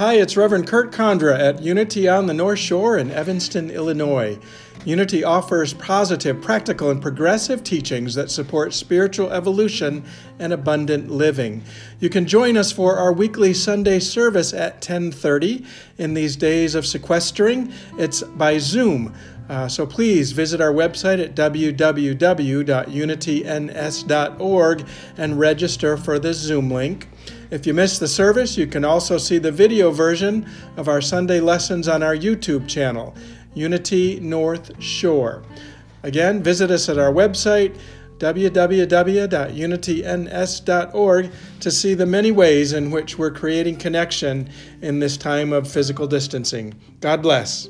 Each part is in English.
Hi, it's Reverend Kurt Condra at Unity on the North Shore in Evanston, Illinois. Unity offers positive, practical, and progressive teachings that support spiritual evolution and abundant living. You can join us for our weekly Sunday service at 10:30 in these days of sequestering. It's by Zoom. Uh, so please visit our website at www.unityns.org and register for the Zoom link. If you missed the service, you can also see the video version of our Sunday lessons on our YouTube channel, Unity North Shore. Again, visit us at our website, www.unityns.org, to see the many ways in which we're creating connection in this time of physical distancing. God bless.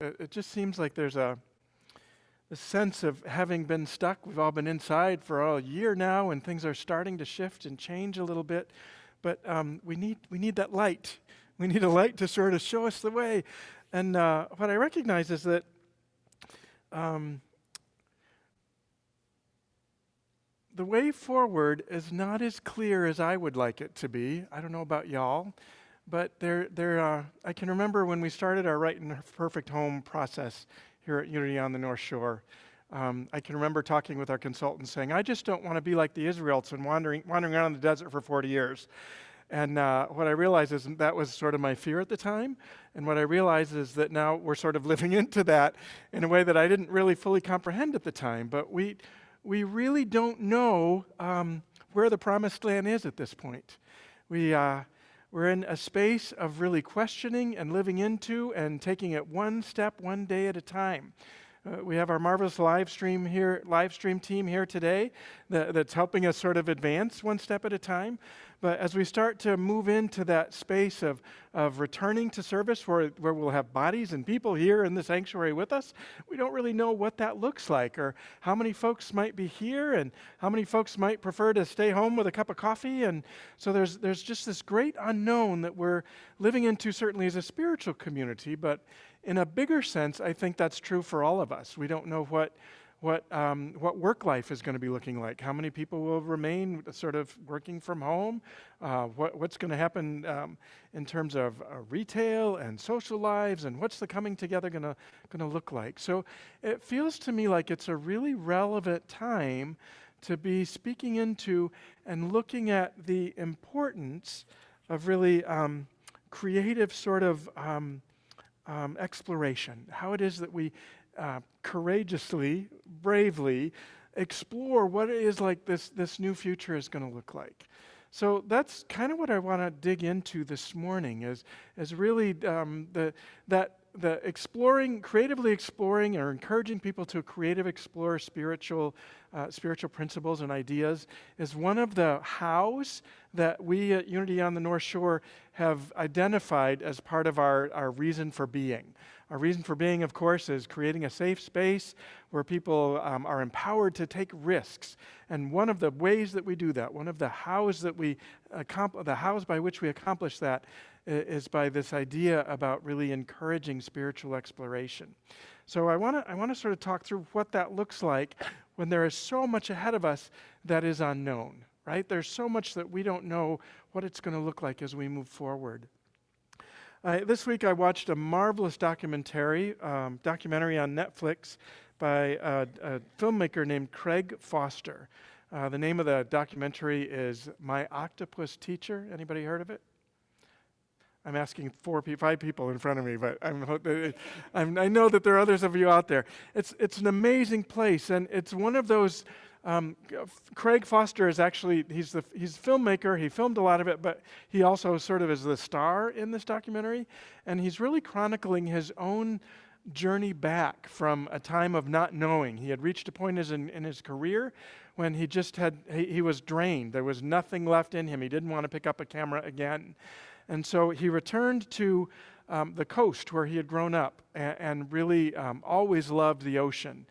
It just seems like there's a the sense of having been stuck. We've all been inside for a year now, and things are starting to shift and change a little bit. But um, we need we need that light. We need a light to sort of show us the way. And uh, what I recognize is that. Um, the way forward is not as clear as I would like it to be. I don't know about y'all, but there, there. Uh, I can remember when we started our Right and Perfect Home process here at Unity on the North Shore. Um, I can remember talking with our consultant saying, I just don't want to be like the Israelites and wandering, wandering around in the desert for 40 years. And uh, what I realized is that was sort of my fear at the time. And what I realized is that now we're sort of living into that in a way that I didn't really fully comprehend at the time. But we, we really don't know um, where the promised land is at this point. We, uh, we're in a space of really questioning and living into and taking it one step, one day at a time. Uh, we have our marvelous live stream here, live stream team here today that, that's helping us sort of advance one step at a time. But as we start to move into that space of, of returning to service where, where we'll have bodies and people here in the sanctuary with us, we don't really know what that looks like or how many folks might be here and how many folks might prefer to stay home with a cup of coffee. And so there's, there's just this great unknown that we're living into, certainly as a spiritual community. But in a bigger sense, I think that's true for all of us. We don't know what what, um, what work life is going to be looking like. How many people will remain sort of working from home? Uh, what, what's going to happen um, in terms of uh, retail and social lives, and what's the coming together going to look like? So it feels to me like it's a really relevant time to be speaking into and looking at the importance of really um, creative sort of um, um, exploration. How it is that we uh, courageously, bravely explore what it is like this, this new future is going to look like. So that's kind of what I want to dig into this morning is, is really um, the, that the exploring, creatively exploring or encouraging people to creative explore spiritual, uh, spiritual principles and ideas is one of the hows that we at Unity on the North Shore have identified as part of our, our reason for being. Our reason for being, of course, is creating a safe space where people um, are empowered to take risks. And one of the ways that we do that, one of the hows that we accomplish, the hows by which we accomplish that, is by this idea about really encouraging spiritual exploration. So I want to I want to sort of talk through what that looks like when there is so much ahead of us that is unknown. Right? There's so much that we don't know what it's going to look like as we move forward. Uh, this week I watched a marvelous documentary, um, documentary on Netflix by a, a filmmaker named Craig Foster. Uh, the name of the documentary is My Octopus Teacher. Anybody heard of it? I'm asking four, five people in front of me, but I'm, I'm, i know that there are others of you out there. It's, it's an amazing place, and it's one of those um, Craig Foster is actually he's the he's a filmmaker. He filmed a lot of it, but he also sort of is the star in this documentary, and he's really chronicling his own journey back from a time of not knowing. He had reached a point in, in his career when he just had he, he was drained. There was nothing left in him. He didn't want to pick up a camera again, and so he returned to. Um, the coast where he had grown up and, and really um, always loved the ocean.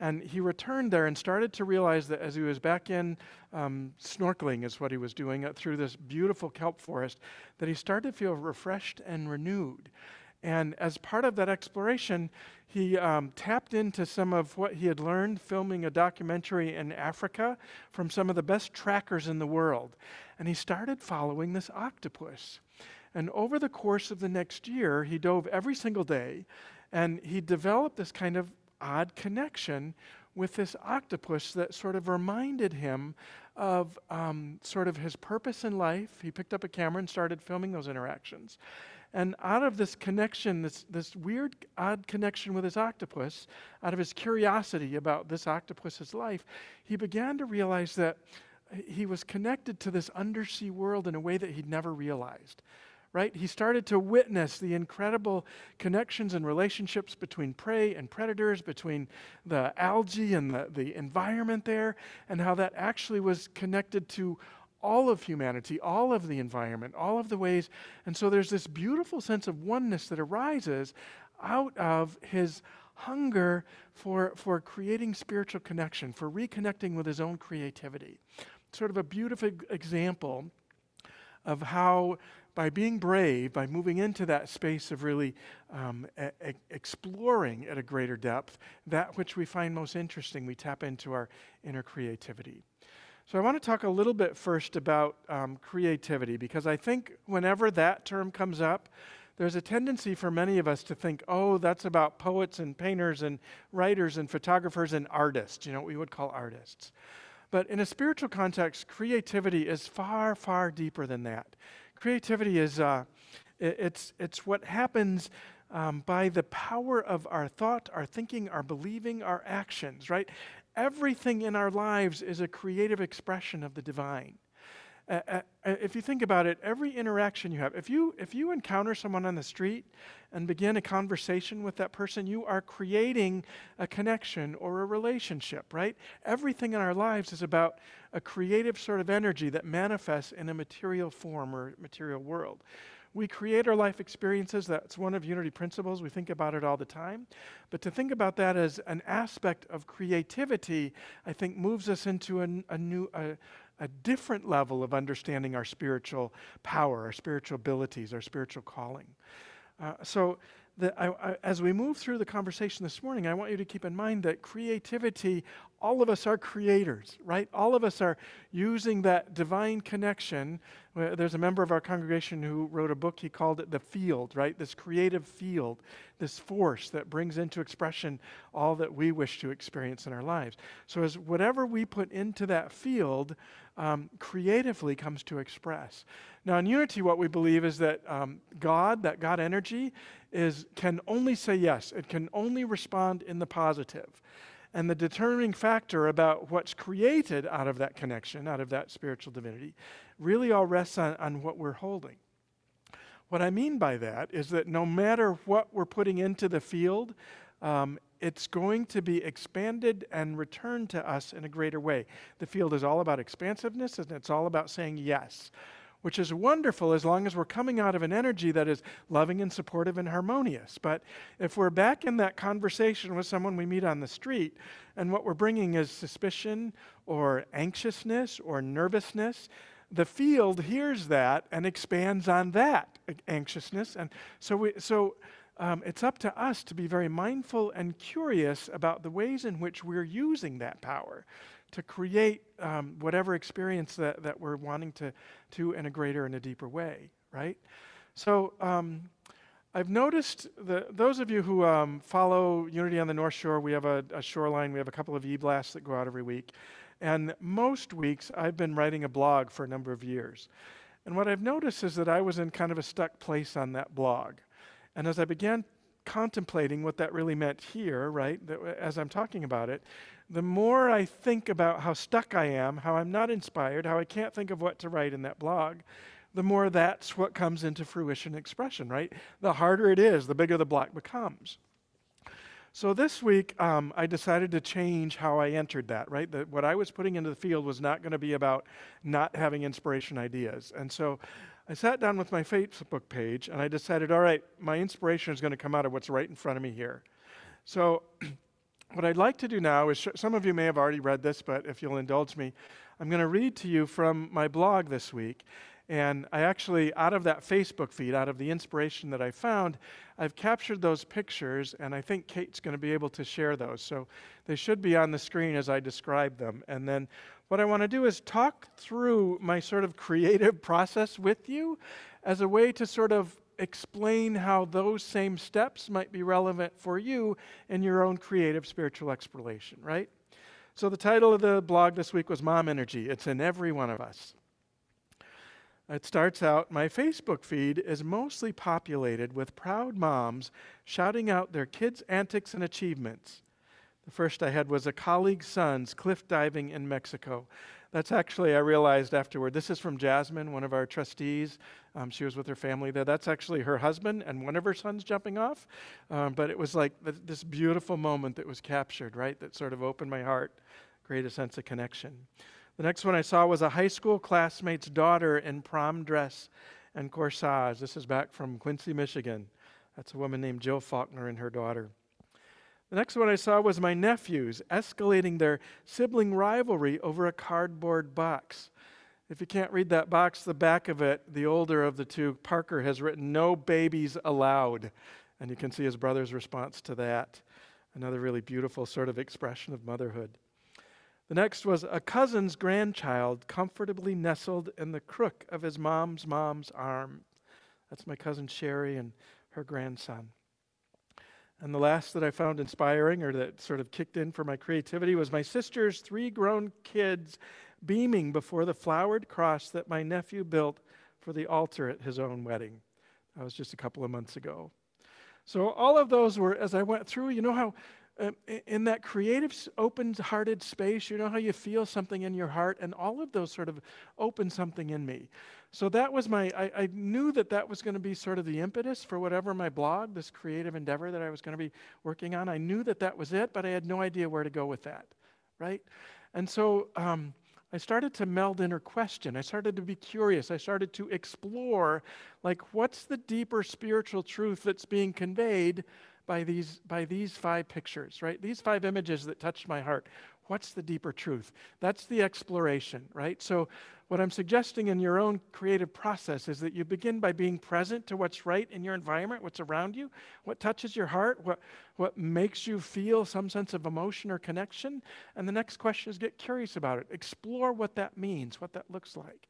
And he returned there and started to realize that as he was back in um, snorkeling, is what he was doing uh, through this beautiful kelp forest, that he started to feel refreshed and renewed. And as part of that exploration, he um, tapped into some of what he had learned filming a documentary in Africa from some of the best trackers in the world. And he started following this octopus. And over the course of the next year, he dove every single day and he developed this kind of odd connection with this octopus that sort of reminded him of um, sort of his purpose in life. He picked up a camera and started filming those interactions. And out of this connection, this, this weird, odd connection with his octopus, out of his curiosity about this octopus's life, he began to realize that he was connected to this undersea world in a way that he'd never realized. Right? He started to witness the incredible connections and relationships between prey and predators, between the algae and the, the environment there, and how that actually was connected to all of humanity, all of the environment, all of the ways. And so there's this beautiful sense of oneness that arises out of his hunger for, for creating spiritual connection, for reconnecting with his own creativity. Sort of a beautiful example of how, by being brave, by moving into that space of really um, a- a- exploring at a greater depth, that which we find most interesting, we tap into our inner creativity. So, I want to talk a little bit first about um, creativity because I think whenever that term comes up, there's a tendency for many of us to think, oh, that's about poets and painters and writers and photographers and artists, you know, what we would call artists. But in a spiritual context, creativity is far, far deeper than that. Creativity is, uh, it's, it's what happens um, by the power of our thought, our thinking, our believing, our actions, right? Everything in our lives is a creative expression of the divine. Uh, uh, if you think about it, every interaction you have, if you, if you encounter someone on the street and begin a conversation with that person, you are creating a connection or a relationship, right? Everything in our lives is about a creative sort of energy that manifests in a material form or material world. We create our life experiences. That's one of Unity principles. We think about it all the time. But to think about that as an aspect of creativity, I think moves us into a, a new, a, a different level of understanding our spiritual power, our spiritual abilities, our spiritual calling. Uh, so the, I, I, as we move through the conversation this morning, I want you to keep in mind that creativity, all of us are creators, right? All of us are using that divine connection. There's a member of our congregation who wrote a book, he called it The Field, right? This creative field, this force that brings into expression all that we wish to experience in our lives. So, as whatever we put into that field um, creatively comes to express. Now, in Unity, what we believe is that um, God, that God energy, is, can only say yes. It can only respond in the positive. And the determining factor about what's created out of that connection, out of that spiritual divinity, really all rests on, on what we're holding. What I mean by that is that no matter what we're putting into the field, um, it's going to be expanded and returned to us in a greater way. The field is all about expansiveness and it's all about saying yes which is wonderful as long as we're coming out of an energy that is loving and supportive and harmonious. But if we're back in that conversation with someone we meet on the street, and what we're bringing is suspicion or anxiousness or nervousness, the field hears that and expands on that anxiousness. And so, we, so um, it's up to us to be very mindful and curious about the ways in which we're using that power to create um, whatever experience that, that we're wanting to, to in a greater and a deeper way, right? So um, I've noticed that those of you who um, follow Unity on the North Shore, we have a, a shoreline, we have a couple of e-blasts that go out every week. And most weeks, I've been writing a blog for a number of years. And what I've noticed is that I was in kind of a stuck place on that blog. And as I began contemplating what that really meant here, right, that, as I'm talking about it, the more I think about how stuck I am, how I'm not inspired, how I can't think of what to write in that blog, the more that's what comes into fruition expression, right? The harder it is, the bigger the block becomes. So this week, um, I decided to change how I entered that, right? That what I was putting into the field was not going to be about not having inspiration ideas. And so I sat down with my Facebook page and I decided, all right, my inspiration is going to come out of what's right in front of me here. So what I'd like to do now is, some of you may have already read this, but if you'll indulge me, I'm going to read to you from my blog this week. And I actually, out of that Facebook feed, out of the inspiration that I found, I've captured those pictures, and I think Kate's going to be able to share those. So they should be on the screen as I describe them. And then what I want to do is talk through my sort of creative process with you as a way to sort of explain how those same steps might be relevant for you in your own creative spiritual exploration, right? So the title of the blog this week was Mom Energy. It's in every one of us. It starts out My Facebook feed is mostly populated with proud moms shouting out their kids' antics and achievements. The first I had was a colleague's son's cliff diving in Mexico. That's actually, I realized afterward, this is from Jasmine, one of our trustees. Um, she was with her family there. That's actually her husband and one of her sons jumping off. Um, but it was like th- this beautiful moment that was captured, right? That sort of opened my heart, created a sense of connection. The next one I saw was a high school classmate's daughter in prom dress and corsage. This is back from Quincy, Michigan. That's a woman named Jill Faulkner and her daughter. The next one I saw was my nephews escalating their sibling rivalry over a cardboard box. If you can't read that box, the back of it, the older of the two, Parker, has written, No babies allowed. And you can see his brother's response to that. Another really beautiful sort of expression of motherhood. The next was a cousin's grandchild comfortably nestled in the crook of his mom's mom's arm. That's my cousin Sherry and her grandson. And the last that I found inspiring or that sort of kicked in for my creativity was my sister's three grown kids beaming before the flowered cross that my nephew built for the altar at his own wedding. That was just a couple of months ago. So, all of those were, as I went through, you know how um, in that creative, open hearted space, you know how you feel something in your heart, and all of those sort of open something in me. So that was my, I, I knew that that was going to be sort of the impetus for whatever my blog, this creative endeavor that I was going to be working on. I knew that that was it, but I had no idea where to go with that, right? And so um, I started to meld in or question. I started to be curious. I started to explore, like, what's the deeper spiritual truth that's being conveyed by these, by these five pictures, right? These five images that touched my heart. What's the deeper truth? That's the exploration, right? So, what I'm suggesting in your own creative process is that you begin by being present to what's right in your environment, what's around you, what touches your heart, what, what makes you feel some sense of emotion or connection. And the next question is get curious about it. Explore what that means, what that looks like.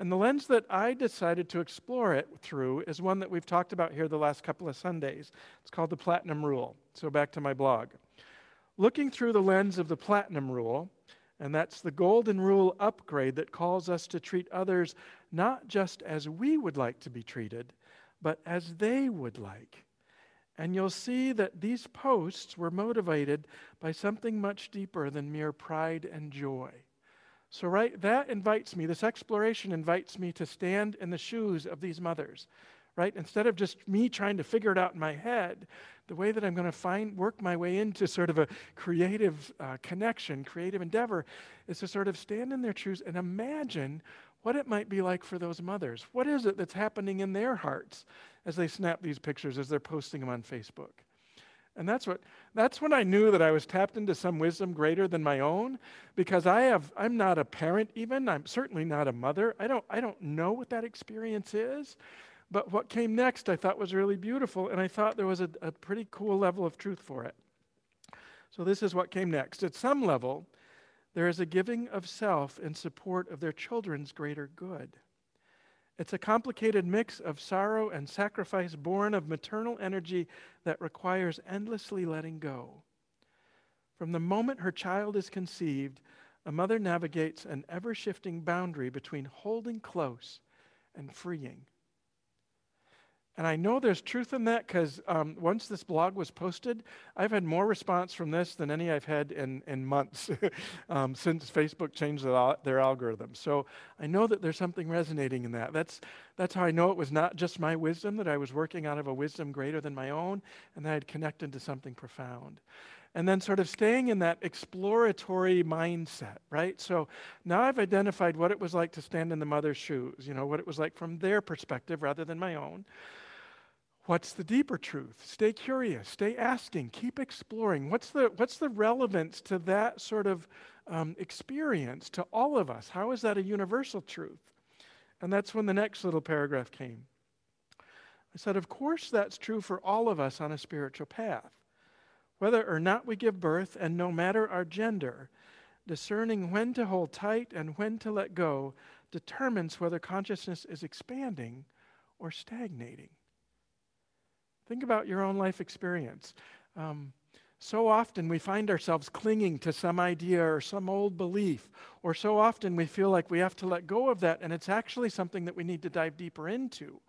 And the lens that I decided to explore it through is one that we've talked about here the last couple of Sundays. It's called the Platinum Rule. So back to my blog. Looking through the lens of the Platinum Rule, and that's the Golden Rule upgrade that calls us to treat others not just as we would like to be treated, but as they would like. And you'll see that these posts were motivated by something much deeper than mere pride and joy. So, right, that invites me, this exploration invites me to stand in the shoes of these mothers, right? Instead of just me trying to figure it out in my head, the way that I'm going to find, work my way into sort of a creative uh, connection, creative endeavor, is to sort of stand in their shoes and imagine what it might be like for those mothers. What is it that's happening in their hearts as they snap these pictures, as they're posting them on Facebook? And that's what that's when I knew that I was tapped into some wisdom greater than my own because I have I'm not a parent even I'm certainly not a mother I don't I don't know what that experience is but what came next I thought was really beautiful and I thought there was a, a pretty cool level of truth for it so this is what came next at some level there is a giving of self in support of their children's greater good it's a complicated mix of sorrow and sacrifice born of maternal energy that requires endlessly letting go. From the moment her child is conceived, a mother navigates an ever shifting boundary between holding close and freeing. And I know there's truth in that because um, once this blog was posted, I've had more response from this than any I've had in, in months um, since Facebook changed the, their algorithm. So I know that there's something resonating in that. That's, that's how I know it was not just my wisdom, that I was working out of a wisdom greater than my own, and that I'd connected to something profound and then sort of staying in that exploratory mindset, right? So now I've identified what it was like to stand in the mother's shoes, you know, what it was like from their perspective rather than my own. What's the deeper truth? Stay curious, stay asking, keep exploring. What's the, what's the relevance to that sort of um, experience to all of us? How is that a universal truth? And that's when the next little paragraph came. I said, Of course, that's true for all of us on a spiritual path. Whether or not we give birth, and no matter our gender, discerning when to hold tight and when to let go determines whether consciousness is expanding or stagnating. Think about your own life experience. Um, so often we find ourselves clinging to some idea or some old belief, or so often we feel like we have to let go of that, and it's actually something that we need to dive deeper into.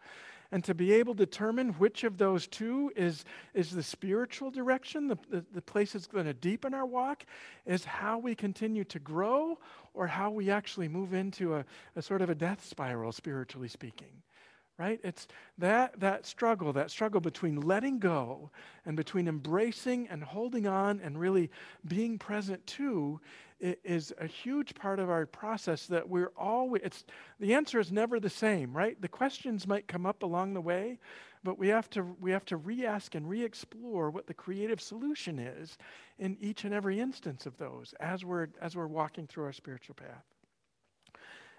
And to be able to determine which of those two is, is the spiritual direction, the, the, the place that's going to deepen our walk, is how we continue to grow or how we actually move into a, a sort of a death spiral, spiritually speaking right? It's that that struggle that struggle between letting go and between embracing and holding on and really being present to is a huge part of our process that we're always it's the answer is never the same right? The questions might come up along the way but we have to we have to re-ask and re-explore what the creative solution is in each and every instance of those as we're as we're walking through our spiritual path.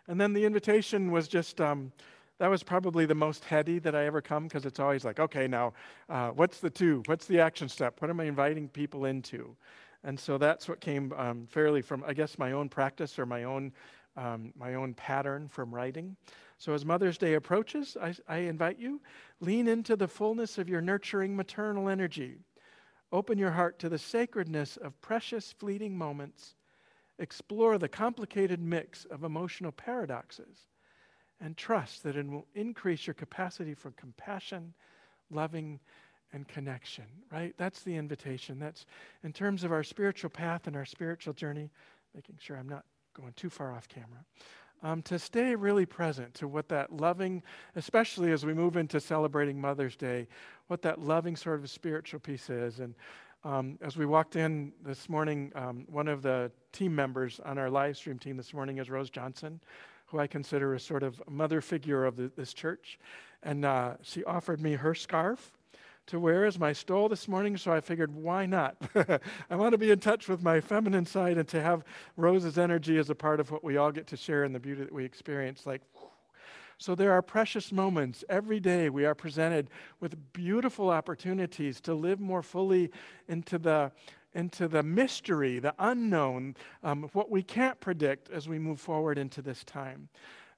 And then the invitation was just um, that was probably the most heady that I ever come because it's always like, okay, now, uh, what's the two? What's the action step? What am I inviting people into? And so that's what came um, fairly from, I guess, my own practice or my own, um, my own pattern from writing. So as Mother's Day approaches, I, I invite you, lean into the fullness of your nurturing maternal energy. Open your heart to the sacredness of precious fleeting moments. Explore the complicated mix of emotional paradoxes and trust that it will increase your capacity for compassion, loving, and connection, right? That's the invitation. That's in terms of our spiritual path and our spiritual journey, making sure I'm not going too far off camera. Um, to stay really present to what that loving, especially as we move into celebrating Mother's Day, what that loving sort of spiritual piece is. And um, as we walked in this morning, um, one of the team members on our live stream team this morning is Rose Johnson, who I consider a sort of mother figure of the, this church. And uh, she offered me her scarf to wear as my stole this morning, so I figured, why not? I want to be in touch with my feminine side and to have Rose's energy as a part of what we all get to share in the beauty that we experience. Like, so there are precious moments. Every day we are presented with beautiful opportunities to live more fully into the into the mystery, the unknown, um, what we can't predict as we move forward into this time.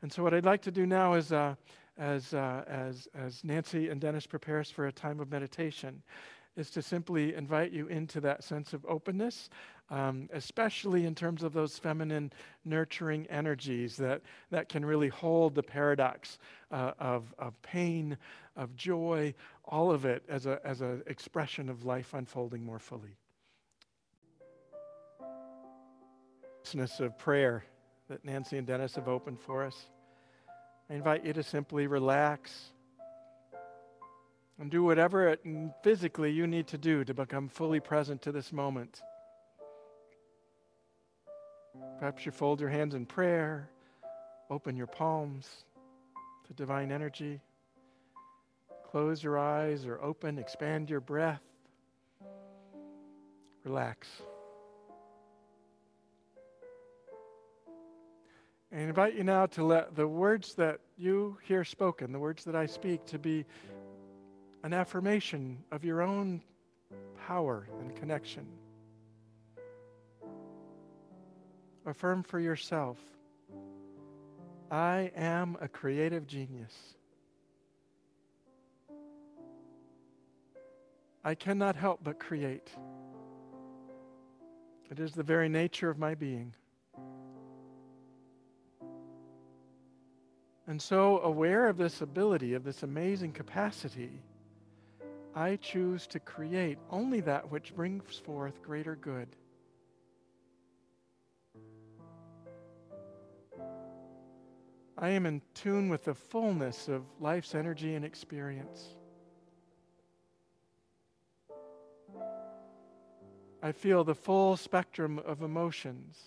And so, what I'd like to do now is, uh, as, uh, as, as Nancy and Dennis prepare us for a time of meditation, is to simply invite you into that sense of openness, um, especially in terms of those feminine nurturing energies that, that can really hold the paradox uh, of, of pain, of joy, all of it as an as a expression of life unfolding more fully. Of prayer that Nancy and Dennis have opened for us. I invite you to simply relax and do whatever it, physically you need to do to become fully present to this moment. Perhaps you fold your hands in prayer, open your palms to divine energy, close your eyes or open, expand your breath, relax. I invite you now to let the words that you hear spoken, the words that I speak, to be an affirmation of your own power and connection. Affirm for yourself I am a creative genius. I cannot help but create. It is the very nature of my being. And so, aware of this ability, of this amazing capacity, I choose to create only that which brings forth greater good. I am in tune with the fullness of life's energy and experience. I feel the full spectrum of emotions,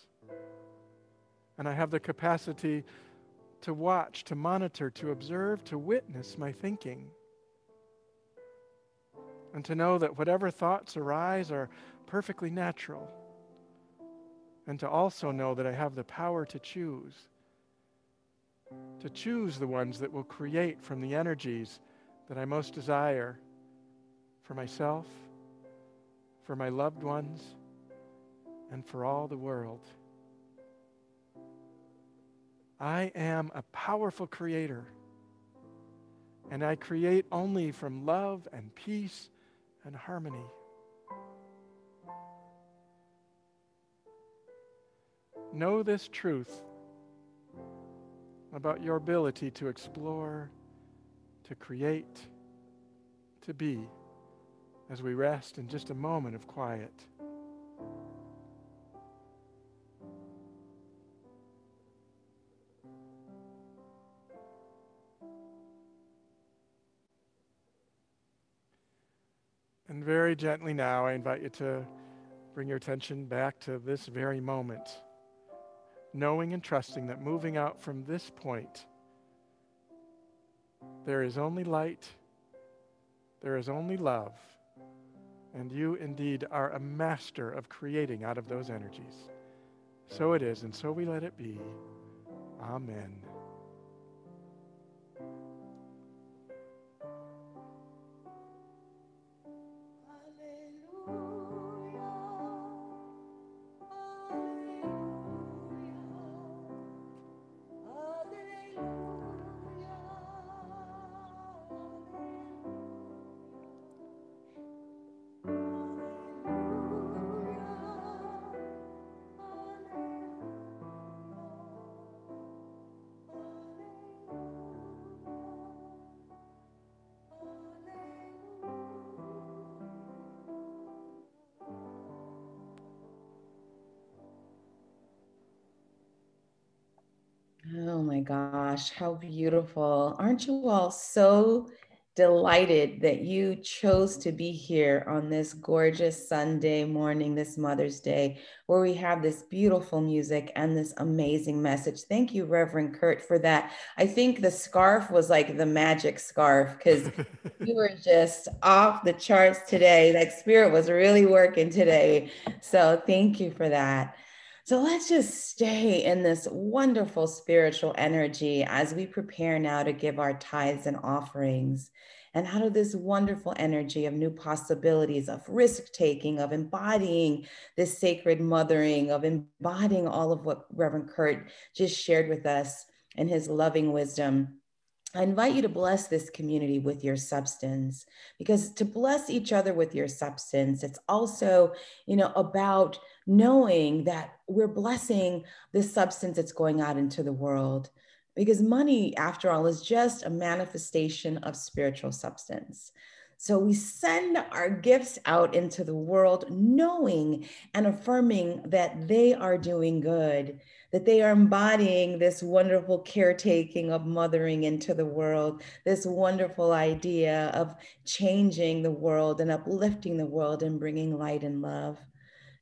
and I have the capacity to watch, to monitor, to observe, to witness my thinking. And to know that whatever thoughts arise are perfectly natural. And to also know that I have the power to choose to choose the ones that will create from the energies that I most desire for myself, for my loved ones, and for all the world. I am a powerful creator, and I create only from love and peace and harmony. Know this truth about your ability to explore, to create, to be, as we rest in just a moment of quiet. Very gently now, I invite you to bring your attention back to this very moment knowing and trusting that moving out from this point, there is only light, there is only love, and you indeed are a master of creating out of those energies. So it is, and so we let it be. Amen. Oh my gosh, how beautiful. Aren't you all so delighted that you chose to be here on this gorgeous Sunday morning, this Mother's Day, where we have this beautiful music and this amazing message. Thank you, Reverend Kurt, for that. I think the scarf was like the magic scarf because you were just off the charts today. That spirit was really working today. So thank you for that. So let's just stay in this wonderful spiritual energy as we prepare now to give our tithes and offerings. And out of this wonderful energy of new possibilities, of risk taking, of embodying this sacred mothering, of embodying all of what Reverend Kurt just shared with us in his loving wisdom. I invite you to bless this community with your substance because to bless each other with your substance, it's also, you know, about knowing that we're blessing this substance that's going out into the world. Because money, after all, is just a manifestation of spiritual substance. So we send our gifts out into the world knowing and affirming that they are doing good, that they are embodying this wonderful caretaking of mothering into the world, this wonderful idea of changing the world and uplifting the world and bringing light and love.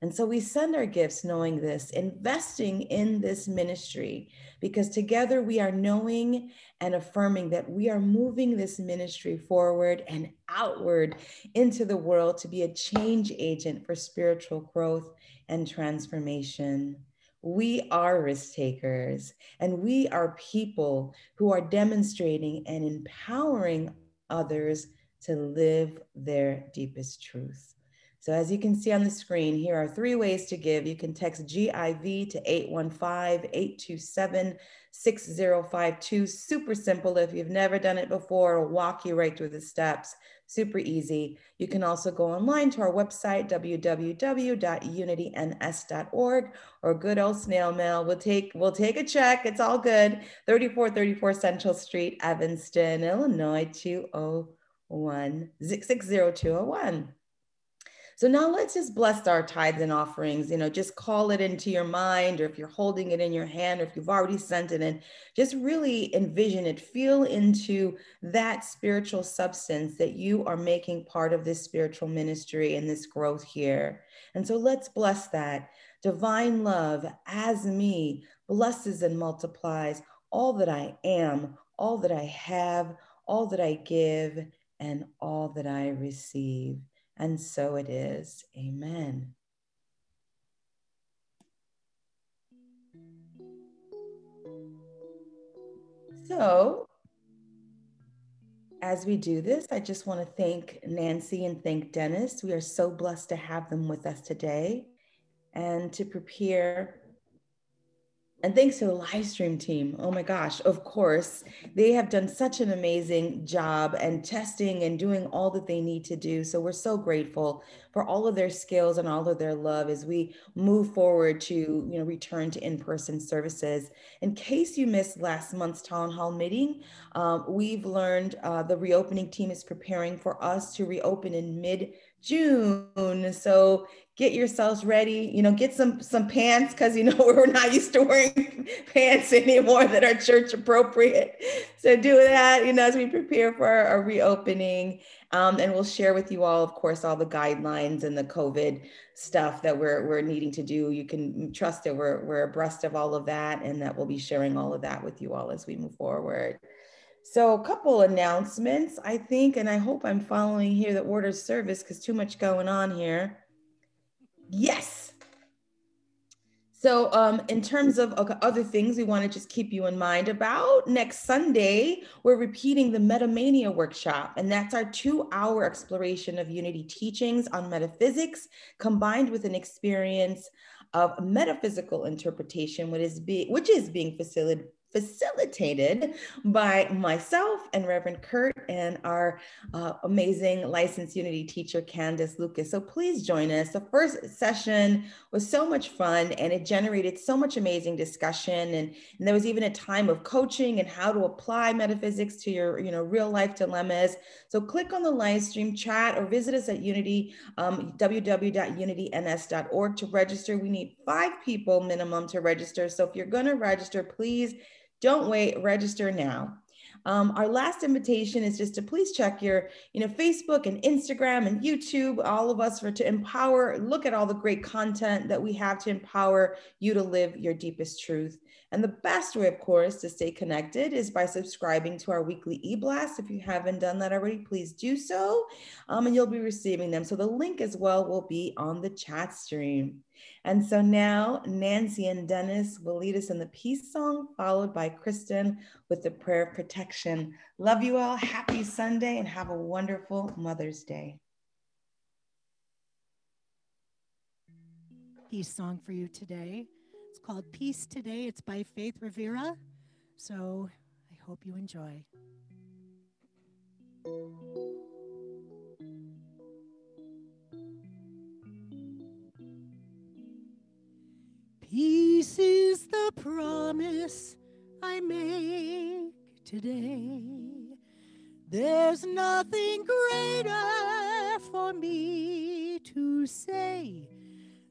And so we send our gifts knowing this, investing in this ministry, because together we are knowing and affirming that we are moving this ministry forward and outward into the world to be a change agent for spiritual growth and transformation. We are risk takers, and we are people who are demonstrating and empowering others to live their deepest truth. So as you can see on the screen, here are three ways to give. You can text GIV to 815-827-6052. Super simple. If you've never done it before, I'll walk you right through the steps. Super easy. You can also go online to our website, www.unityns.org or good old snail mail. We'll take, we'll take a check. It's all good. 3434 Central Street, Evanston, Illinois, 201 60201. So now let's just bless our tithes and offerings. You know, just call it into your mind, or if you're holding it in your hand, or if you've already sent it in, just really envision it, feel into that spiritual substance that you are making part of this spiritual ministry and this growth here. And so let's bless that. Divine love as me blesses and multiplies all that I am, all that I have, all that I give, and all that I receive. And so it is. Amen. So, as we do this, I just want to thank Nancy and thank Dennis. We are so blessed to have them with us today and to prepare and thanks to the live stream team. Oh my gosh, of course. They have done such an amazing job and testing and doing all that they need to do. So we're so grateful for all of their skills and all of their love as we move forward to, you know, return to in-person services. In case you missed last month's town hall meeting, um, we've learned uh, the reopening team is preparing for us to reopen in mid June. So get yourselves ready, you know, get some some pants because you know we're not used to wearing pants anymore that are church appropriate. So do that, you know, as we prepare for our, our reopening. Um, and we'll share with you all, of course, all the guidelines and the COVID stuff that we're we're needing to do. You can trust that we're we're abreast of all of that and that we'll be sharing all of that with you all as we move forward. So a couple announcements, I think, and I hope I'm following here the order service because too much going on here. Yes. So um, in terms of other things we want to just keep you in mind about, next Sunday, we're repeating the Metamania workshop, and that's our two-hour exploration of Unity teachings on metaphysics, combined with an experience of metaphysical interpretation, which is, be, which is being facilitated facilitated by myself and Reverend Kurt and our uh, amazing licensed Unity teacher, Candace Lucas. So please join us. The first session was so much fun and it generated so much amazing discussion. And, and there was even a time of coaching and how to apply metaphysics to your you know, real life dilemmas. So click on the live stream chat or visit us at Unity, um, www.unityns.org to register. We need five people minimum to register. So if you're going to register, please don't wait, register now. Um, our last invitation is just to please check your, you know, Facebook and Instagram and YouTube, all of us for to empower, look at all the great content that we have to empower you to live your deepest truth. And the best way, of course, to stay connected is by subscribing to our weekly e-blast. If you haven't done that already, please do so, um, and you'll be receiving them. So the link as well will be on the chat stream. And so now Nancy and Dennis will lead us in the peace song, followed by Kristen with the prayer of protection. Love you all. Happy Sunday and have a wonderful Mother's Day. Peace song for you today. It's called Peace Today. It's by Faith Rivera. So I hope you enjoy. Peace is the promise I make today. There's nothing greater for me to say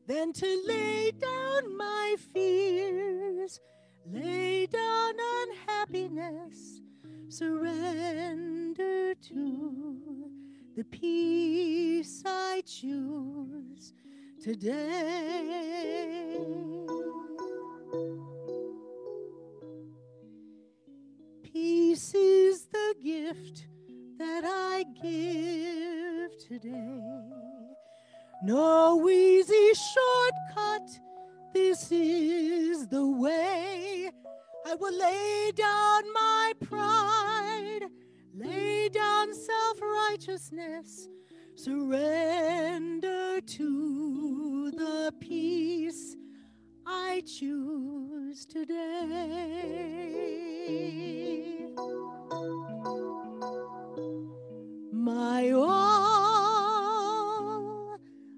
than to lay down my fears, lay down unhappiness, surrender to the peace I choose today. Peace is the gift that I give today. No easy shortcut, this is the way. I will lay down my pride, lay down self righteousness surrender to the peace I choose today. My all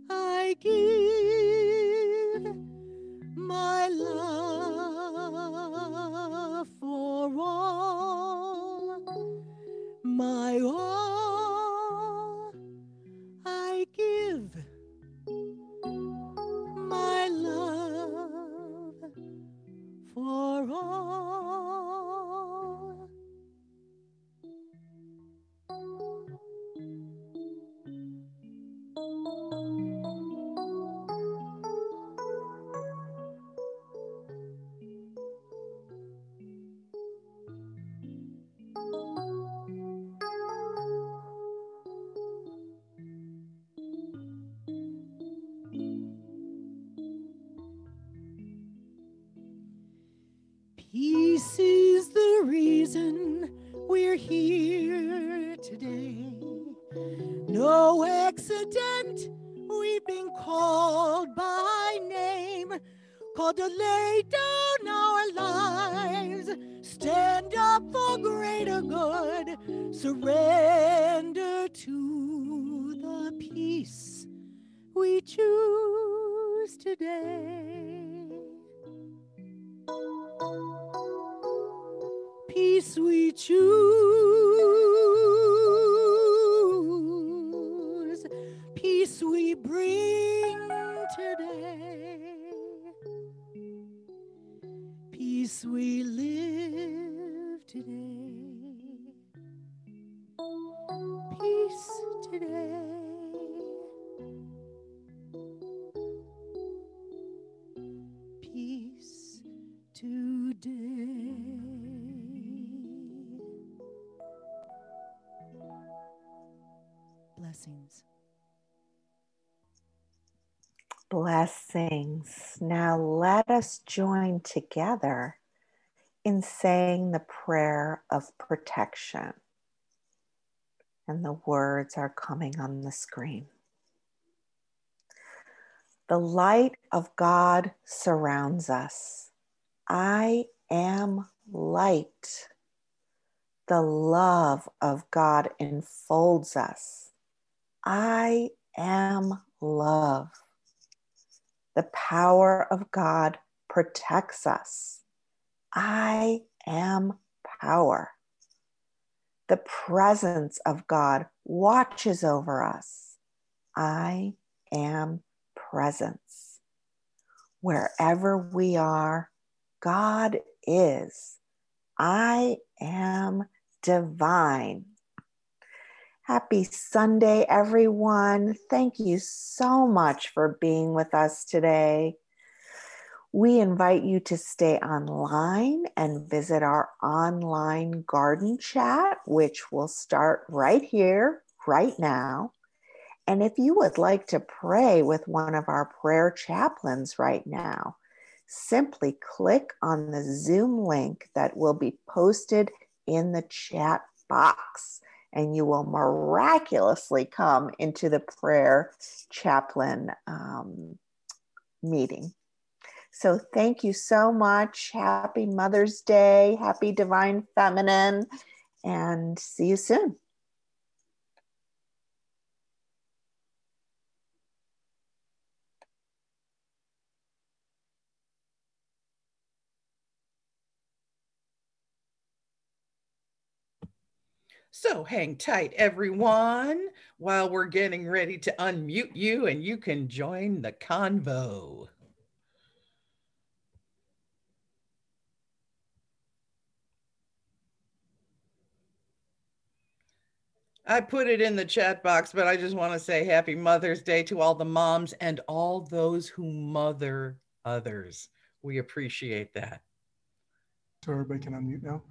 I give, my love for all, my all. for all. He sees the reason we're here today. No accident, we've been called by name, called to lay down our lives, stand up for greater good, surrender. Together in saying the prayer of protection. And the words are coming on the screen. The light of God surrounds us. I am light. The love of God enfolds us. I am love. The power of God protects us. I am power. The presence of God watches over us. I am presence. Wherever we are, God is. I am divine. Happy Sunday, everyone. Thank you so much for being with us today. We invite you to stay online and visit our online garden chat, which will start right here, right now. And if you would like to pray with one of our prayer chaplains right now, simply click on the Zoom link that will be posted in the chat box, and you will miraculously come into the prayer chaplain um, meeting. So, thank you so much. Happy Mother's Day. Happy Divine Feminine. And see you soon. So hang tight, everyone, while we're getting ready to unmute you and you can join the convo. I put it in the chat box, but I just want to say happy Mother's Day to all the moms and all those who mother others. We appreciate that. So everybody can unmute now?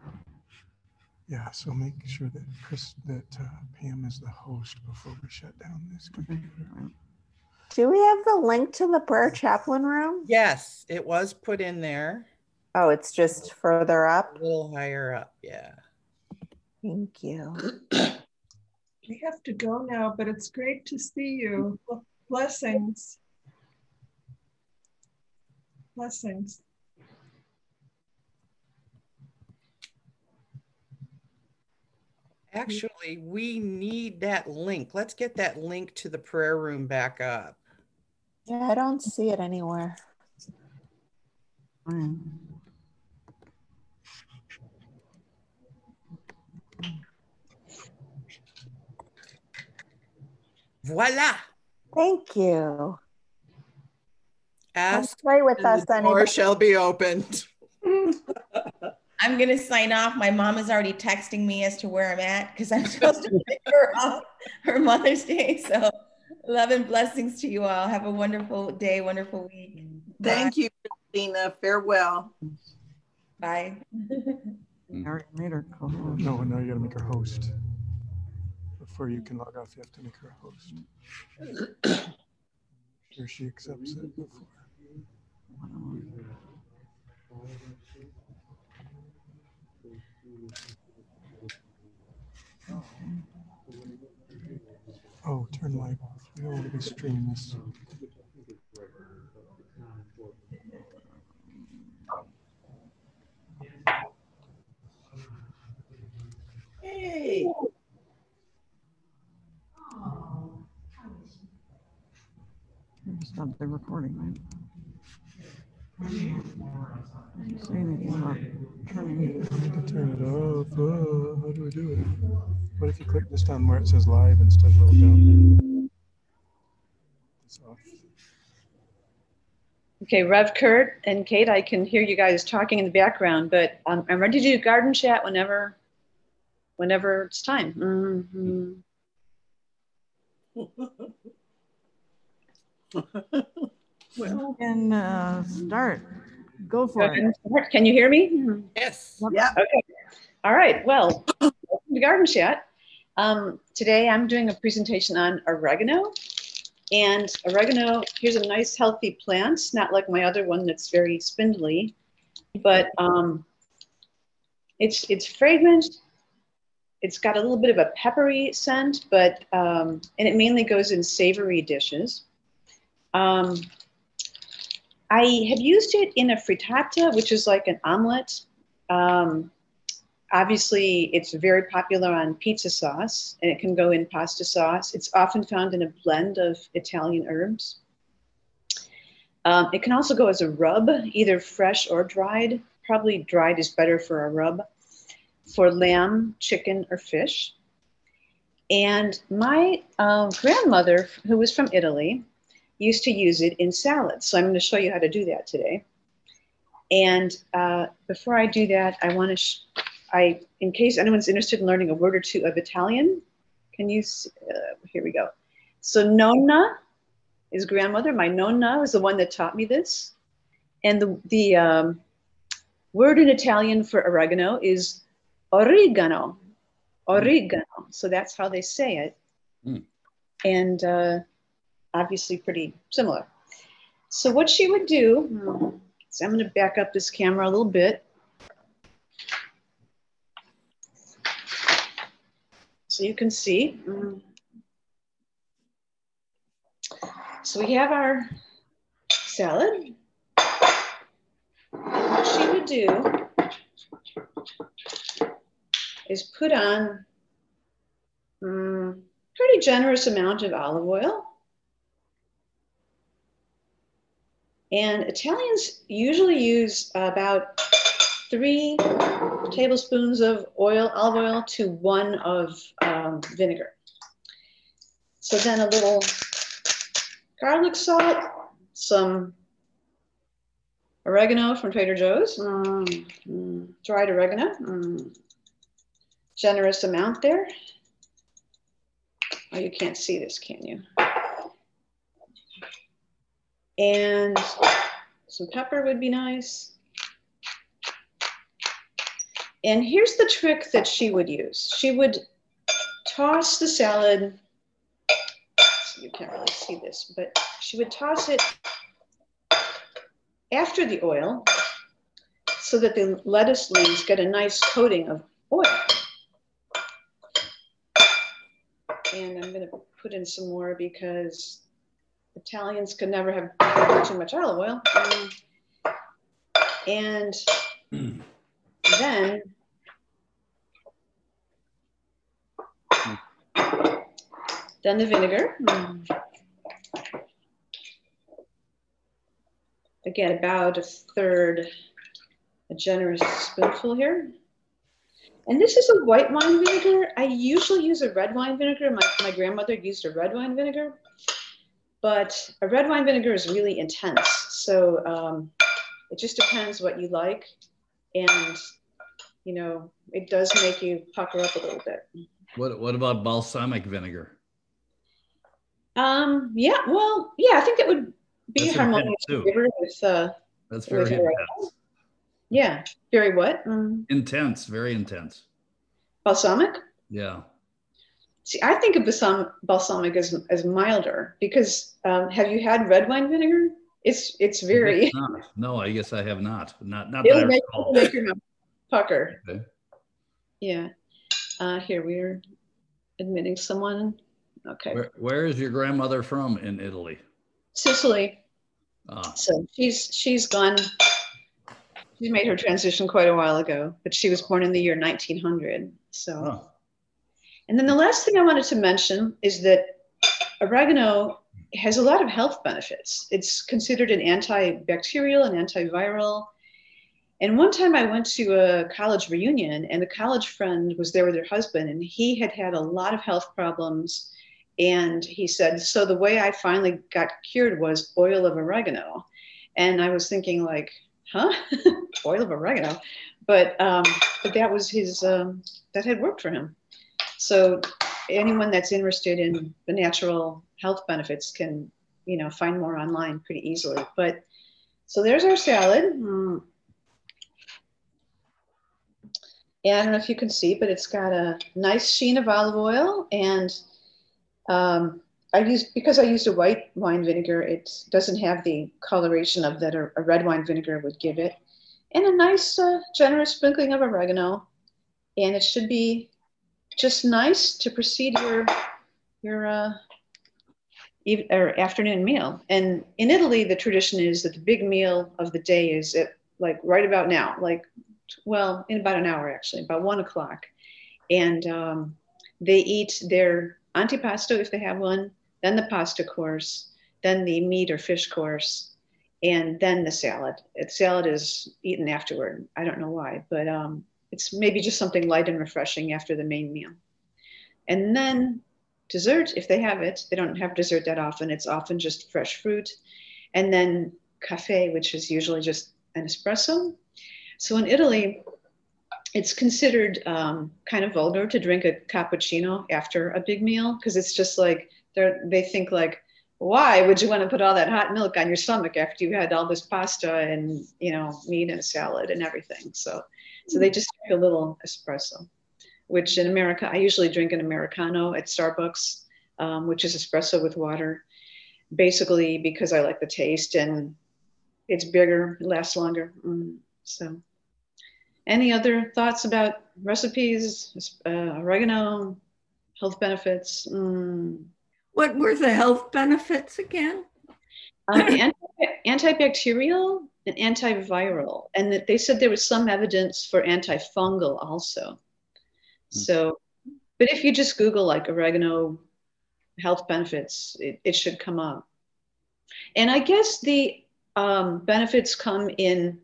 Yeah, so make sure that Chris, that uh, Pam is the host before we shut down this computer. Do we have the link to the prayer chaplain room? Yes, it was put in there Oh, it's just further up? a little higher up. Yeah. Thank you. We have to go now, but it's great to see you. Blessings. Blessings. Actually, we need that link. Let's get that link to the prayer room back up. Yeah, I don't see it anywhere. Hmm. Voila. Thank you. Come Ask pray with us, the door anybody. shall be opened. I'm gonna sign off. My mom is already texting me as to where I'm at because I'm supposed to pick her up her Mother's Day. So love and blessings to you all. Have a wonderful day, wonderful week. Thank you, Christina. Farewell. Bye. Mm. No, no, you gotta make her host. Before you can log off, you have to make her a host. sure she accepts it before. Oh. turn light off. We don't want to be streaming this. Hey. Stop the recording, right? Say anything about turning. Turn it off. Oh, how do I do it? What if you click this down where it says live instead of little down? It's off. Okay, Rev Kurt and Kate, I can hear you guys talking in the background, but um, I'm ready to do garden chat whenever, whenever it's time. Mhm. Well, and uh, start. Go Go for ahead it. Can you hear me? Yes. Yeah. Okay. All right, well, welcome to Garden Chat. Um, today I'm doing a presentation on oregano. And oregano, here's a nice healthy plant, not like my other one that's very spindly, but um, it's, it's fragrant. It's got a little bit of a peppery scent, but, um, and it mainly goes in savory dishes. Um, I have used it in a frittata, which is like an omelet. Um, obviously, it's very popular on pizza sauce and it can go in pasta sauce. It's often found in a blend of Italian herbs. Um, it can also go as a rub, either fresh or dried. Probably dried is better for a rub for lamb, chicken, or fish. And my uh, grandmother, who was from Italy, used to use it in salads. So I'm going to show you how to do that today. And uh, before I do that, I want to, sh- I, in case anyone's interested in learning a word or two of Italian, can you, uh, here we go. So nonna is grandmother. My nonna was the one that taught me this. And the, the um, word in Italian for oregano is oregano, oregano. So that's how they say it. Mm. And uh, obviously pretty similar. So what she would do, so I'm going to back up this camera a little bit. So you can see. So we have our salad. And what she would do is put on mm, pretty generous amount of olive oil. And Italians usually use about three tablespoons of oil, olive oil, to one of um, vinegar. So then a little garlic salt, some oregano from Trader Joe's, mm, mm, dried oregano, mm, generous amount there. Oh, you can't see this, can you? And some pepper would be nice. And here's the trick that she would use. She would toss the salad. You can't really see this, but she would toss it after the oil so that the lettuce leaves get a nice coating of oil. And I'm going to put in some more because Italians could never have too much olive oil. Um, And then then the vinegar. Again, about a third, a generous spoonful here. And this is a white wine vinegar. I usually use a red wine vinegar. My, my grandmother used a red wine vinegar, but a red wine vinegar is really intense. So um, it just depends what you like. And, you know, it does make you pucker up a little bit. What what about balsamic vinegar? Um, yeah, well, yeah, I think it would be That's harmonious with, uh, That's very oregano. intense. Yeah, very what? Mm, Intense, very intense. balsamic? Yeah. See, I think of balsam, balsamic as, as milder because um, have you had red wine vinegar? It's it's very. No, I guess I have not. Not not it'll make, recall. make your mouth pucker. Okay. Yeah. Uh, here we're admitting someone. Okay, Where, where is your grandmother from in Italy? Sicily. Ah, So she's she's gone. She made her transition quite a while ago, but she was born in the year 1900. So oh, And then the last thing I wanted to mention is that oregano has a lot of health benefits. It's considered an antibacterial and antiviral. And one time I went to a college reunion, and a college friend was there with her husband, and he had had a lot of health problems. And he said, So the way I finally got cured was oil of oregano. And I was thinking, like, huh? oil of oregano. But, um, but that was his, um, that had worked for him. So anyone that's interested in the natural health benefits can, you know, find more online pretty easily. But so there's our salad. Mm. I don't know if you can see, but it's got a nice sheen of olive oil. And um, I used, because I used a white wine vinegar, it doesn't have the coloration of that a, a red wine vinegar would give it. And a nice, uh, generous sprinkling of oregano. And it should be just nice to proceed your your uh, eve- or afternoon meal. And in Italy, the tradition is that the big meal of the day is at like right about now, like well, in about an hour actually, about one o'clock, and um, they eat their antipasto if they have one, then the pasta course, then the meat or fish course, and then the salad. The salad is eaten afterward. I don't know why, but um, it's maybe just something light and refreshing after the main meal. And then dessert, if they have it, they don't have dessert that often. It's often just fresh fruit. And then cafe, which is usually just an espresso. So in Italy, it's considered um, kind of vulgar to drink a cappuccino after a big meal because it's just like they they think like, why would you want to put all that hot milk on your stomach after you had all this pasta and you know meat and salad and everything? So so they just drink a little espresso, which in America, I usually drink an Americano at Starbucks, um, which is espresso with water, basically because I like the taste and it's bigger, lasts longer. Mm, so, any other thoughts about recipes, uh, oregano, health benefits? Mm. What were the health benefits again? Um, anti- antibacterial and antiviral, and that they said there was some evidence for antifungal also. So, but if you just Google like oregano health benefits, it, it should come up. And I guess the um, benefits come in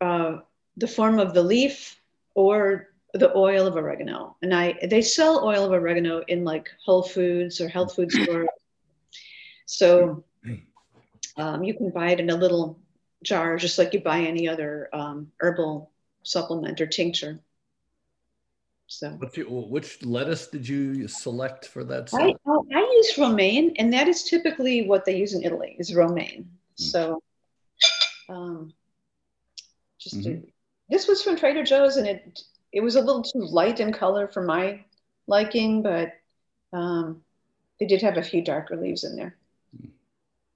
uh, the form of the leaf or the oil of oregano. And I they sell oil of oregano in like Whole Foods or health food stores. So um, you can buy it in a little jar, just like you buy any other um, herbal supplement or tincture. So What you, which lettuce did you select for that? I, salad? oh, I use romaine, and that is typically what they use in Italy is romaine. So, um, just to, this was from Trader Joe's, and it it was a little too light in color for my liking, but um, they did have a few darker leaves in there.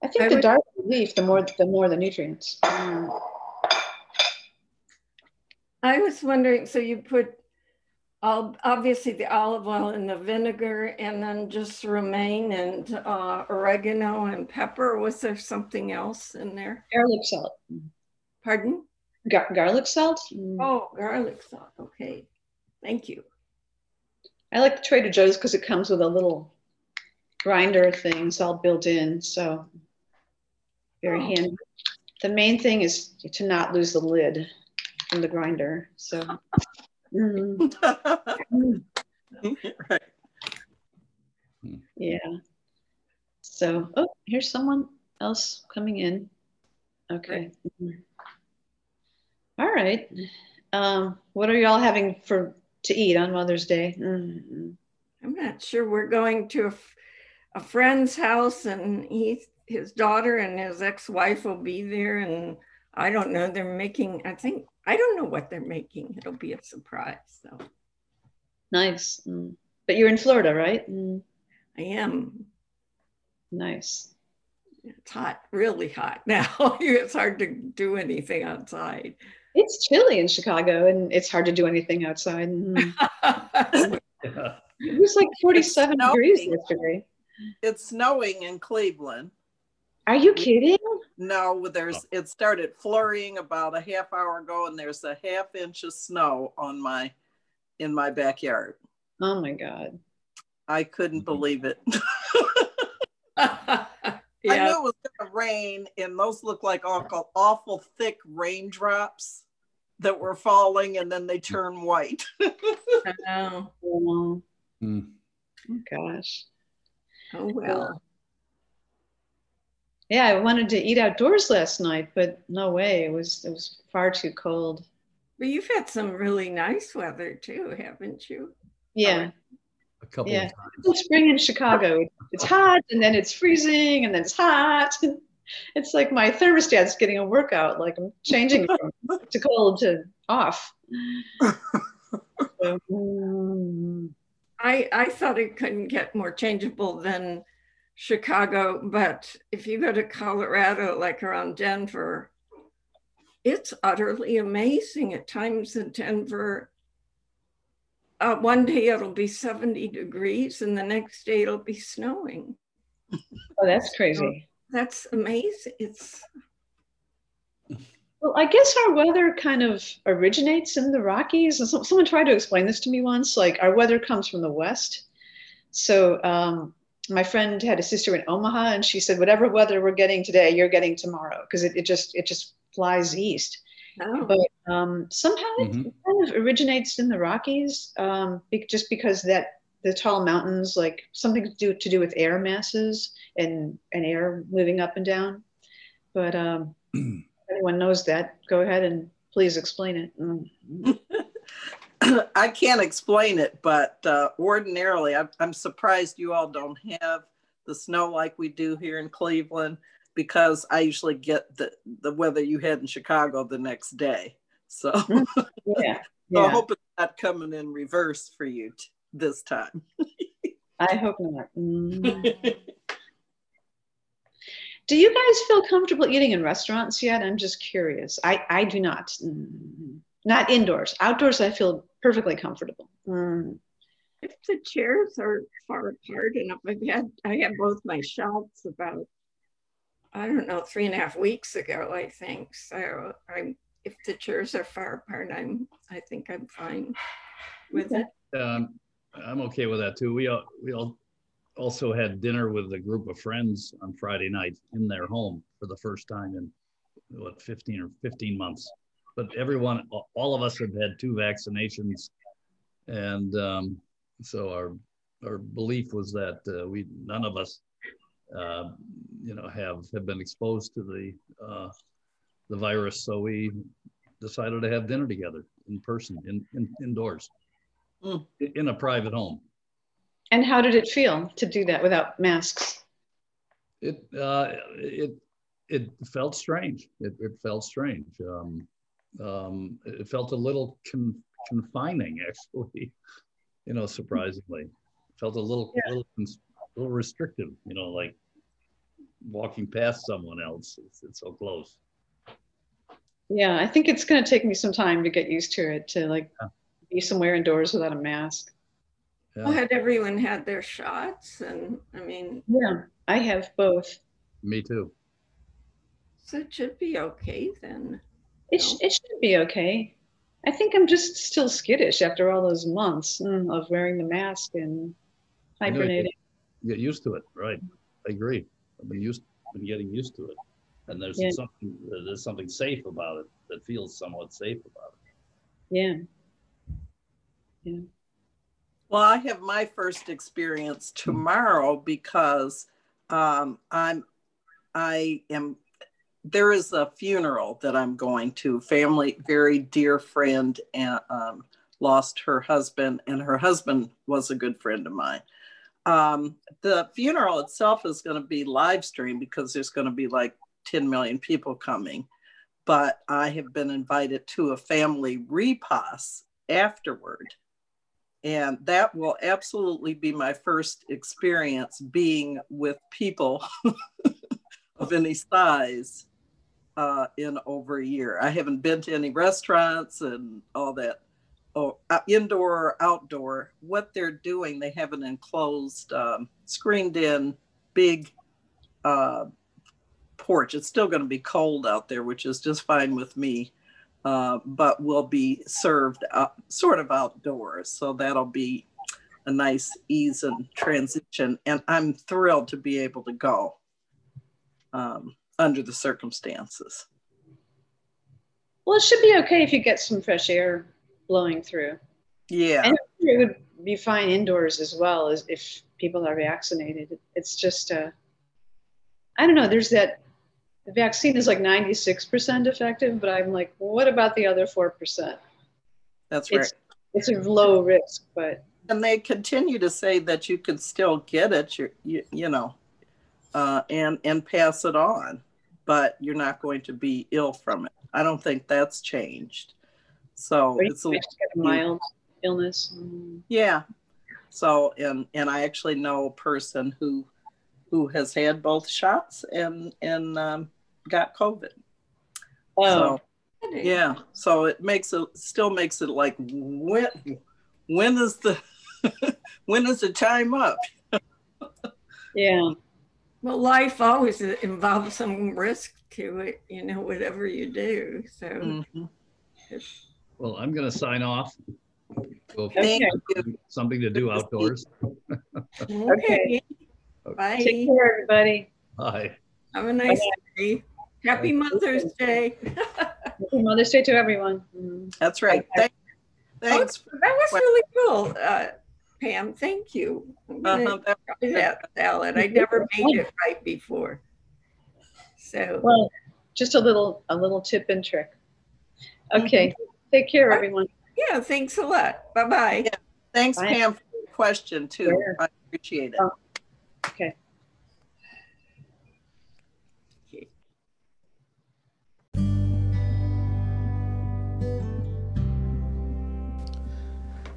I think I the would- darker the leaf, the more the more the nutrients. Mm. I was wondering, so you put all, obviously the olive oil and the vinegar and then just romaine and uh, oregano and pepper. Was there something else in there? Garlic salt. Pardon? Gar- garlic salt. Mm. Oh, garlic salt. Okay. Thank you. I like the Trader Joe's because it comes with a little grinder thing. It's all built in, so very Oh. handy. The main thing is to not lose the lid from the grinder. So, mm, right. yeah. So, oh, here's someone else coming in. Okay. All right. Um, what are y'all having for to eat on Mother's Day? Mm. I'm not sure. We're going to a, f- a friend's house and he, his daughter and his ex-wife will be there. And I don't know, they're making, I think, I don't know what they're making. It'll be a surprise. So Nice. Mm. But you're in Florida, right? Mm. I am, Nice. it's hot, really hot now. it's hard to do anything outside. It's chilly in Chicago and it's hard to do anything outside. Mm. It was like 47 degrees yesterday. It's snowing in Cleveland. Are you kidding? No, there's it started flurrying about a half hour ago, and there's a half inch of snow on my in my backyard. Oh my God. I couldn't Mhm. believe it. yeah. I knew it was going to rain, and those looked like awful, awful thick raindrops that were falling, and then they turn white. I know. Oh, Hmm. oh gosh. Oh well. Yeah, I wanted to eat outdoors last night, but no way. It was it was far too cold. But you've had some really nice weather too, haven't you? Yeah. A couple Yeah. of times. Spring in Chicago. It's hot and then it's freezing and then it's hot. It's like my thermostat's getting a workout. Like I'm changing from to cold to off. So, mm, I I thought it couldn't get more changeable than Chicago, but if you go to Colorado, like around Denver, it's utterly amazing. At times in Denver, uh, one day it'll be 70 degrees, and the next day it'll be snowing. oh, that's crazy. That's amazing. It's Well, I guess our weather kind of originates in the Rockies. Someone tried to explain this to me once. Like our weather comes from the west. So um, my friend had a sister in Omaha, and she said, "Whatever weather we're getting today, you're getting tomorrow," because it, it just it just flies east. oh, But um, somehow it Mhm. kind of originates in the Rockies, um, be- just because that the tall mountains, like something to do to do with air masses and and air moving up and down. But um, if anyone knows that, go ahead and please explain it. Mm. I can't explain it, but uh, ordinarily, I'm, I'm surprised you all don't have the snow like we do here in Cleveland because I usually get the, the weather you had in Chicago the next day. So, so Yeah, I hope it's not coming in reverse for you t- this time. I hope not. Mm. Do you guys feel comfortable eating in restaurants yet? I'm just curious. I I do not. Mm. Not indoors. Outdoors, I feel perfectly comfortable. Mm. if the chairs are far apart enough, I've had I had both my shots about I don't know three and a half weeks ago, I think. So I'm if the chairs are far apart, I'm I think I'm fine with it. Um, I'm okay with that too. We all, we all also had dinner with a group of friends on Friday night in their home for the first time in what 15 or 15 months. But everyone, all of us have had two vaccinations, and um, so our our belief was that uh, we none of us, uh, you know, have have been exposed to the uh, the virus. So we decided to have dinner together in person, in, in indoors, Mm. in a private home. And how did it feel to do that without masks? It uh, it it felt strange. It, it felt strange. Um, um, it felt a little con- confining, actually. You know, surprisingly, felt a little Yeah. little cons- little restrictive. You know, like walking past someone else. It's, it's so close. Yeah, I think it's going to take me some time to get used to it, to like Yeah. be somewhere indoors without a mask. Well, had everyone had their shots? And I mean, Yeah, I have both. me too. so it should be okay then. It, sh- it should be okay. I think I'm just still skittish after all those months mm, of wearing the mask and I know you- hibernating. Get used to it, right? I agree. I've been used, been getting used to it, and there's Yeah. something there's something safe about it that feels somewhat safe about it. Yeah. Yeah. Well, I have my first experience tomorrow because um, I'm I am there is a funeral that I'm going to. Family, very dear friend, and um, lost her husband, and her husband was a good friend of mine. Um, the funeral itself is going to be live streamed because there's going to be like 10 million people coming. But I have been invited to a family repast afterward. And that will absolutely be my first experience being with people of any size uh, in over a year. I haven't been to any restaurants and all that. Oh, uh, indoor or outdoor, what they're doing, they have an enclosed, um, screened in big uh, porch. It's still going to be cold out there, which is just fine with me, uh, but will be served out, sort of outdoors. So that'll be a nice ease and transition. And I'm thrilled to be able to go um, under the circumstances. Well, it should be okay if you get some fresh air blowing through. Yeah. And it would be fine indoors as well as if people are vaccinated. It's just, uh, I don't know, there's that, the vaccine is like 96% effective, but I'm like, well, what about the other 4%? That's right. It's, it's a low risk, but. And they continue to say that you can still get it, you, you, you know, uh, and, and pass it on, but you're not going to be ill from it. I don't think that's changed. So it's a, a mild illness. Mm. Yeah. So and and I actually know a person who who has had both shots and and um, got COVID. Oh. So, yeah. So it makes it still makes it like when when is the when is the time up? yeah. Well, life always involves some risk to it, you know, whatever you do. So. Mm-hmm. Well, I'm going to sign off. Go Thank you. Something to do outdoors. okay. Bye. Take care, everybody. Bye. Have a nice Bye. day. Happy Mother's Day. Happy Mother's Day to everyone. That's right. Thanks. Thanks. Oh, that was really cool, uh, Pam. Thank you. Uh-huh. Try that salad. I never made it right before. So well, just a little a little tip and trick. Okay. Mm-hmm. Take care, everyone. Yeah, thanks a lot. Bye bye. Yeah. Thanks, bye. Pam, for the question too. Sure. I appreciate it. Oh, okay.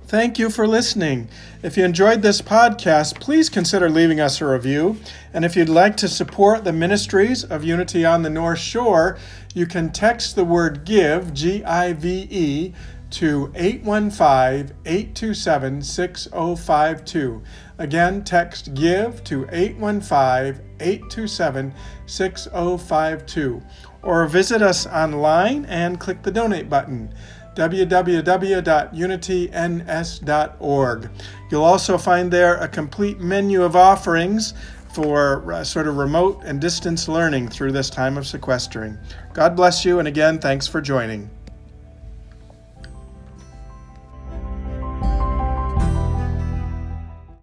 Thank you for listening. If you enjoyed this podcast, please consider leaving us a review. And if you'd like to support the ministries of Unity on the North Shore, you can text the word GIVE, G I V E, to 815 827 6052. Again, text GIVE to 815 827 6052. Or visit us online and click the donate button www.unityns.org. You'll also find there a complete menu of offerings for uh, sort of remote and distance learning through this time of sequestering. God bless you, and again, thanks for joining.